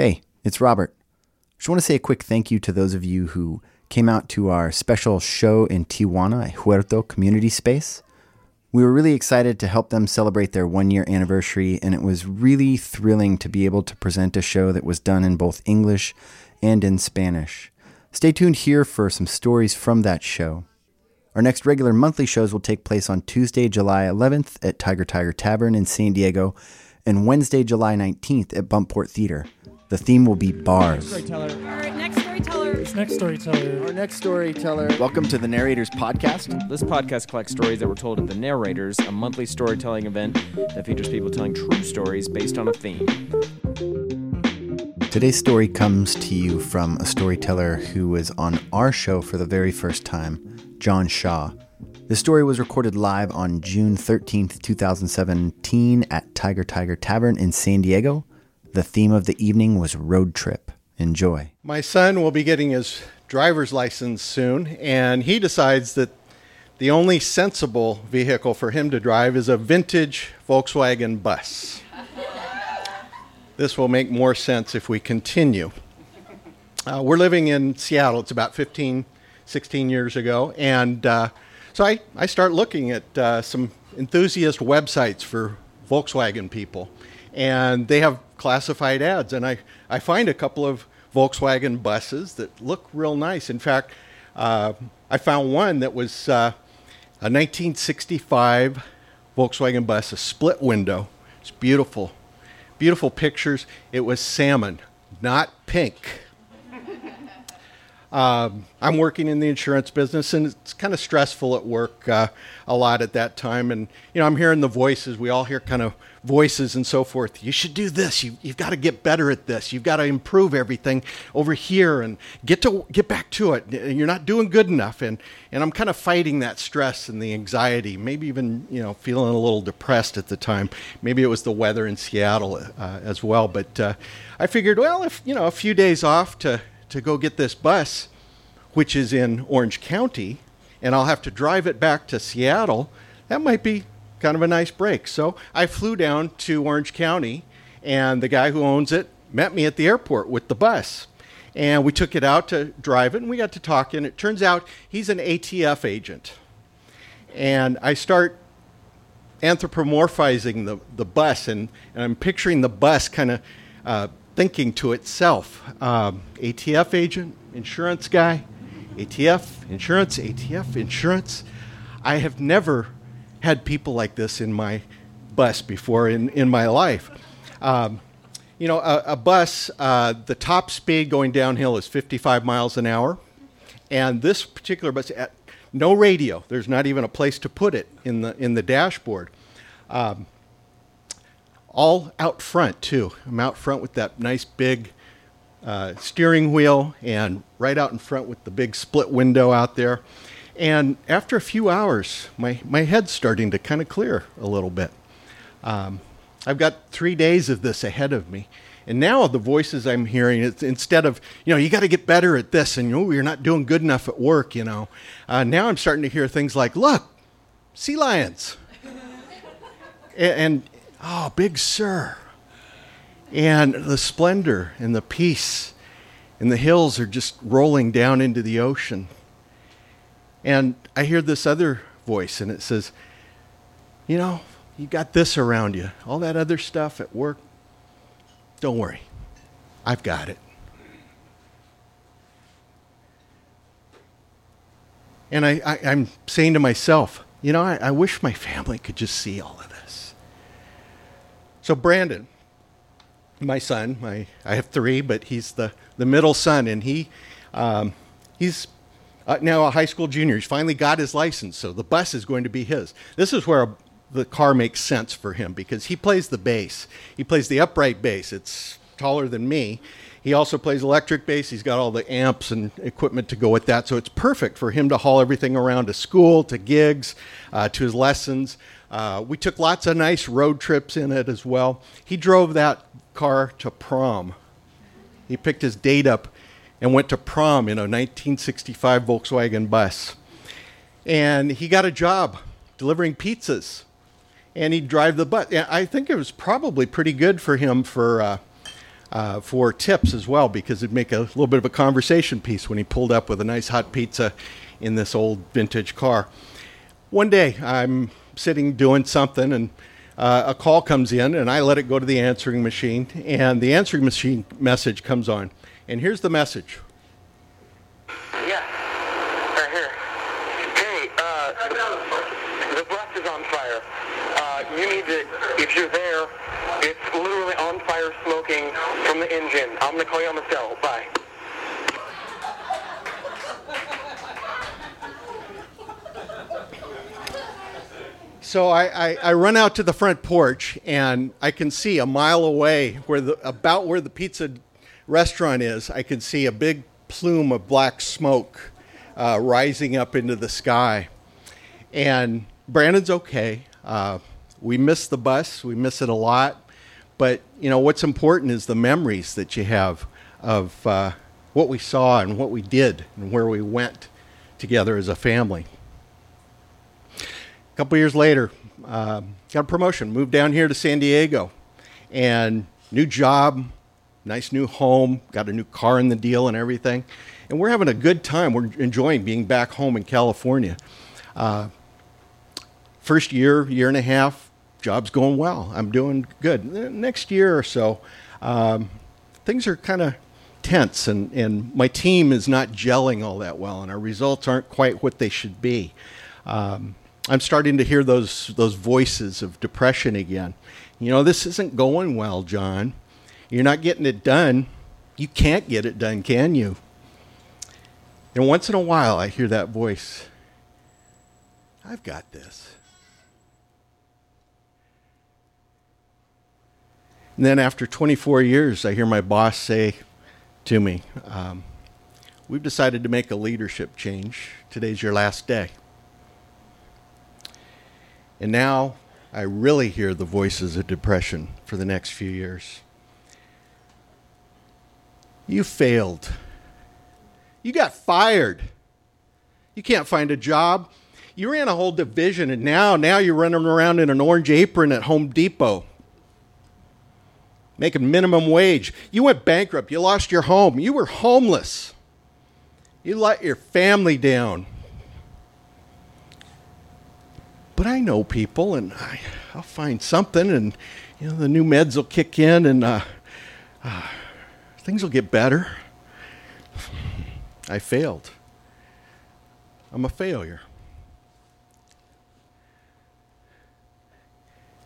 Hey, it's Robert. Just want to say a quick thank you to those of you who came out to our special show in Tijuana at Huerto Community Space. We were really excited to help them celebrate their one year anniversary, and it was really thrilling to be able to present a show that was done in both English and in Spanish. Stay tuned here for some stories from that show. Our next regular monthly shows will take place on Tuesday, July 11th at Tiger Tiger Tavern in San Diego and Wednesday, July 19th at Buntport Theater. The theme will be bars. Storyteller. Our next storyteller. Next storyteller. Our next storyteller. Welcome to the Narrators Podcast. This podcast collects stories that were told at The Narrators, a monthly storytelling event that features people telling true stories based on a theme. Today's story comes to you from a storyteller who was on our show for the very first time, John Shaw. The story was recorded live on June 13th, 2017 at Tiger Tiger Tavern in San Diego. The theme of the evening was road trip. Enjoy. My son will be getting his driver's license soon, and he decides that the only sensible vehicle for him to drive is a vintage Volkswagen bus. this will make more sense if we continue. Uh, we're living in Seattle. It's about 15, 16 years ago, and uh, so I, I start looking at uh, some enthusiast websites for Volkswagen people, and they have classified ads, and I, I find a couple of Volkswagen buses that look real nice. In fact, uh, I found one that was uh, a 1965 Volkswagen bus, a split window. It's beautiful, beautiful pictures. It was salmon, not pink. Um, I'm working in the insurance business, and it's kind of stressful at work uh, a lot at that time. And you know, I'm hearing the voices. We all hear kind of voices and so forth. You should do this. You, you've got to get better at this. You've got to improve everything over here and get to get back to it. You're not doing good enough. And and I'm kind of fighting that stress and the anxiety. Maybe even you know feeling a little depressed at the time. Maybe it was the weather in Seattle uh, as well. But uh, I figured, well, if you know a few days off to to go get this bus, which is in Orange County, and I'll have to drive it back to Seattle, that might be kind of a nice break. So I flew down to Orange County, and the guy who owns it met me at the airport with the bus. And we took it out to drive it, and we got to talking. It turns out he's an ATF agent. And I start anthropomorphizing the, the bus, and, and I'm picturing the bus kind of uh, thinking to itself um, ATF agent, insurance guy, ATF, insurance, ATF, insurance. I have never had people like this in my bus before in, in my life. Um, you know, a, a bus, uh, the top speed going downhill is 55 miles an hour. And this particular bus, at no radio, there's not even a place to put it in the, in the dashboard. Um, all out front too. I'm out front with that nice big uh, steering wheel and right out in front with the big split window out there. And after a few hours, my, my head's starting to kind of clear a little bit. Um, I've got three days of this ahead of me. And now the voices I'm hearing, it's instead of, you know, you got to get better at this and oh, you're not doing good enough at work, you know. Uh, now I'm starting to hear things like, look, sea lions. and, and Oh, Big Sur. And the splendor and the peace. And the hills are just rolling down into the ocean. And I hear this other voice, and it says, You know, you got this around you. All that other stuff at work, don't worry. I've got it. And I, am saying to myself, you know, I, I wish my family could just see all of so Brandon, my son, my I have three, but he's the, the middle son, and he um, he's uh, now a high school junior. He's finally got his license, so the bus is going to be his. This is where a, the car makes sense for him because he plays the bass. He plays the upright bass. It's taller than me. He also plays electric bass. He's got all the amps and equipment to go with that. So it's perfect for him to haul everything around to school, to gigs, uh, to his lessons. Uh, we took lots of nice road trips in it as well. He drove that car to prom. He picked his date up and went to prom in a 1965 Volkswagen bus. And he got a job delivering pizzas. And he'd drive the bus. I think it was probably pretty good for him for, uh, uh, for tips as well because it'd make a little bit of a conversation piece when he pulled up with a nice hot pizza in this old vintage car. One day I'm sitting doing something and uh, a call comes in and I let it go to the answering machine and the answering machine message comes on. And here's the message. Yeah, right here. Hey, uh, the bus is on fire. Uh, you need to, if you're there, it's literally on fire smoking from the engine. I'm going to call you on the cell. Bye. So I, I, I run out to the front porch and I can see a mile away where the about where the pizza restaurant is. I can see a big plume of black smoke uh, rising up into the sky. And Brandon's okay. Uh, we miss the bus. We miss it a lot. But you know what's important is the memories that you have of uh, what we saw and what we did and where we went together as a family. Couple years later, uh, got a promotion, moved down here to San Diego, and new job, nice new home, got a new car in the deal and everything. And we're having a good time. We're enjoying being back home in California. Uh, first year, year and a half, job's going well. I'm doing good. Next year or so, um, things are kind of tense, and, and my team is not gelling all that well, and our results aren't quite what they should be. Um, I'm starting to hear those those voices of depression again. You know, this isn't going well, John. You're not getting it done. You can't get it done, can you? And once in a while, I hear that voice. I've got this. And then after 24 years, I hear my boss say to me, um, We've decided to make a leadership change. Today's your last day. And now I really hear the voices of depression for the next few years. You failed. You got fired. You can't find a job. You ran a whole division and now now you're running around in an orange apron at Home Depot. Making minimum wage. You went bankrupt. You lost your home. You were homeless. You let your family down but I know people, and I, will find something, and you know the new meds will kick in, and uh, uh, things will get better. I failed. I'm a failure.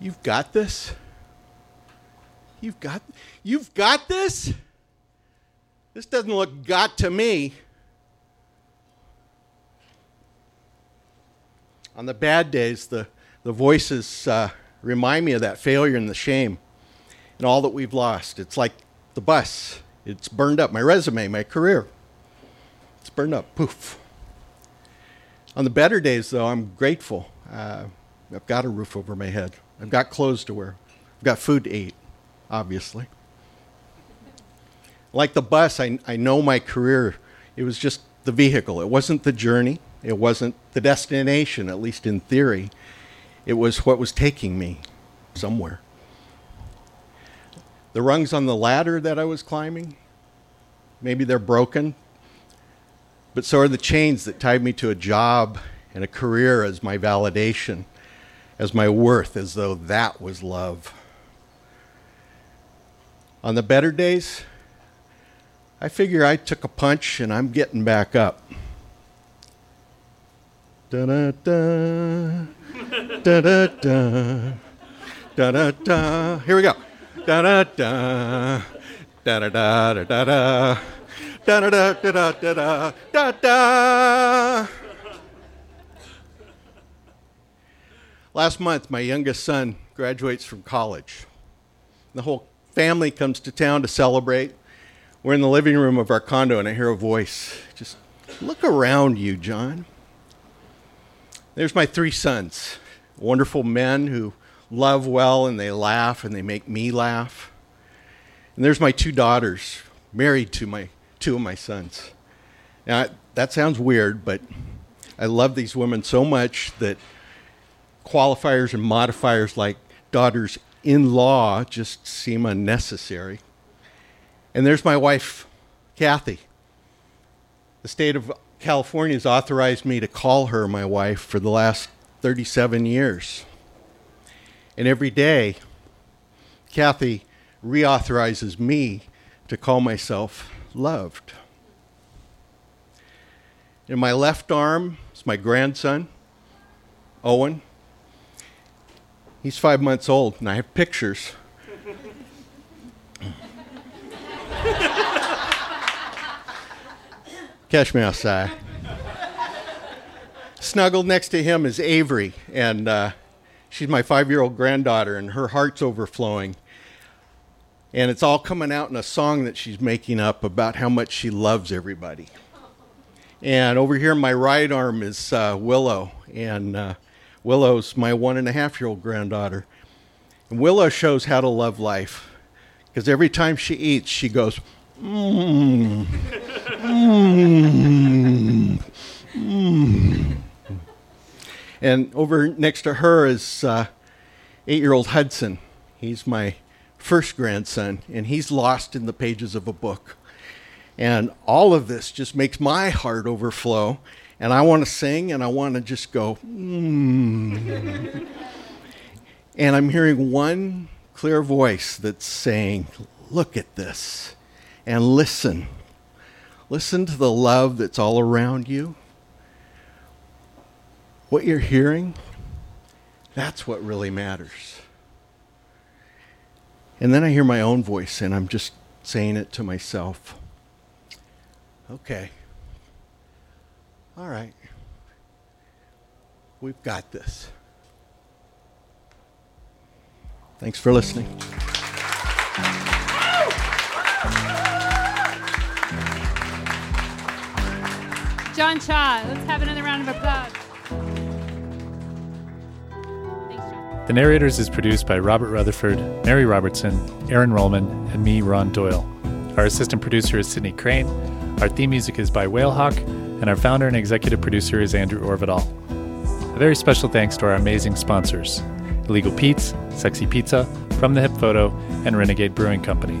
You've got this. You've got you've got this. This doesn't look got to me. On the bad days, the, the voices uh, remind me of that failure and the shame and all that we've lost. It's like the bus, it's burned up. My resume, my career, it's burned up. Poof. On the better days, though, I'm grateful. Uh, I've got a roof over my head, I've got clothes to wear, I've got food to eat, obviously. Like the bus, I, I know my career, it was just the vehicle, it wasn't the journey. It wasn't the destination, at least in theory. It was what was taking me somewhere. The rungs on the ladder that I was climbing, maybe they're broken, but so are the chains that tied me to a job and a career as my validation, as my worth, as though that was love. On the better days, I figure I took a punch and I'm getting back up. Da da da. Da da da. Da da da. Here we go. Da da da. Da da da da da da. Da da da da da da da da. Last month, my youngest son graduates from college. The whole family comes to town to celebrate. We're in the living room of our condo, and I hear a voice. Just look around you, John. There's my three sons, wonderful men who love well and they laugh and they make me laugh. And there's my two daughters, married to my two of my sons. Now, that sounds weird, but I love these women so much that qualifiers and modifiers like daughters in law just seem unnecessary. And there's my wife, Kathy. The state of California has authorized me to call her my wife for the last 37 years. And every day, Kathy reauthorizes me to call myself loved. In my left arm is my grandson, Owen. He's five months old, and I have pictures. Catch me outside. Snuggled next to him is Avery, and uh, she's my five year old granddaughter, and her heart's overflowing. And it's all coming out in a song that she's making up about how much she loves everybody. And over here, my right arm is uh, Willow, and uh, Willow's my one and a half year old granddaughter. And Willow shows how to love life because every time she eats, she goes, mmm, mmm. And over next to her is uh, eight year old Hudson. He's my first grandson, and he's lost in the pages of a book. And all of this just makes my heart overflow. And I want to sing and I want to just go, mm. and I'm hearing one clear voice that's saying, Look at this and listen. Listen to the love that's all around you. What you're hearing, that's what really matters. And then I hear my own voice, and I'm just saying it to myself. Okay. All right. We've got this. Thanks for listening. John Shaw. Let's have another round of applause. The Narrators is produced by Robert Rutherford, Mary Robertson, Erin Rollman, and me, Ron Doyle. Our assistant producer is Sydney Crane. Our theme music is by Whalehawk, and our founder and executive producer is Andrew Orvedahl. A very special thanks to our amazing sponsors Illegal Pete's, Sexy Pizza, From the Hip Photo, and Renegade Brewing Company.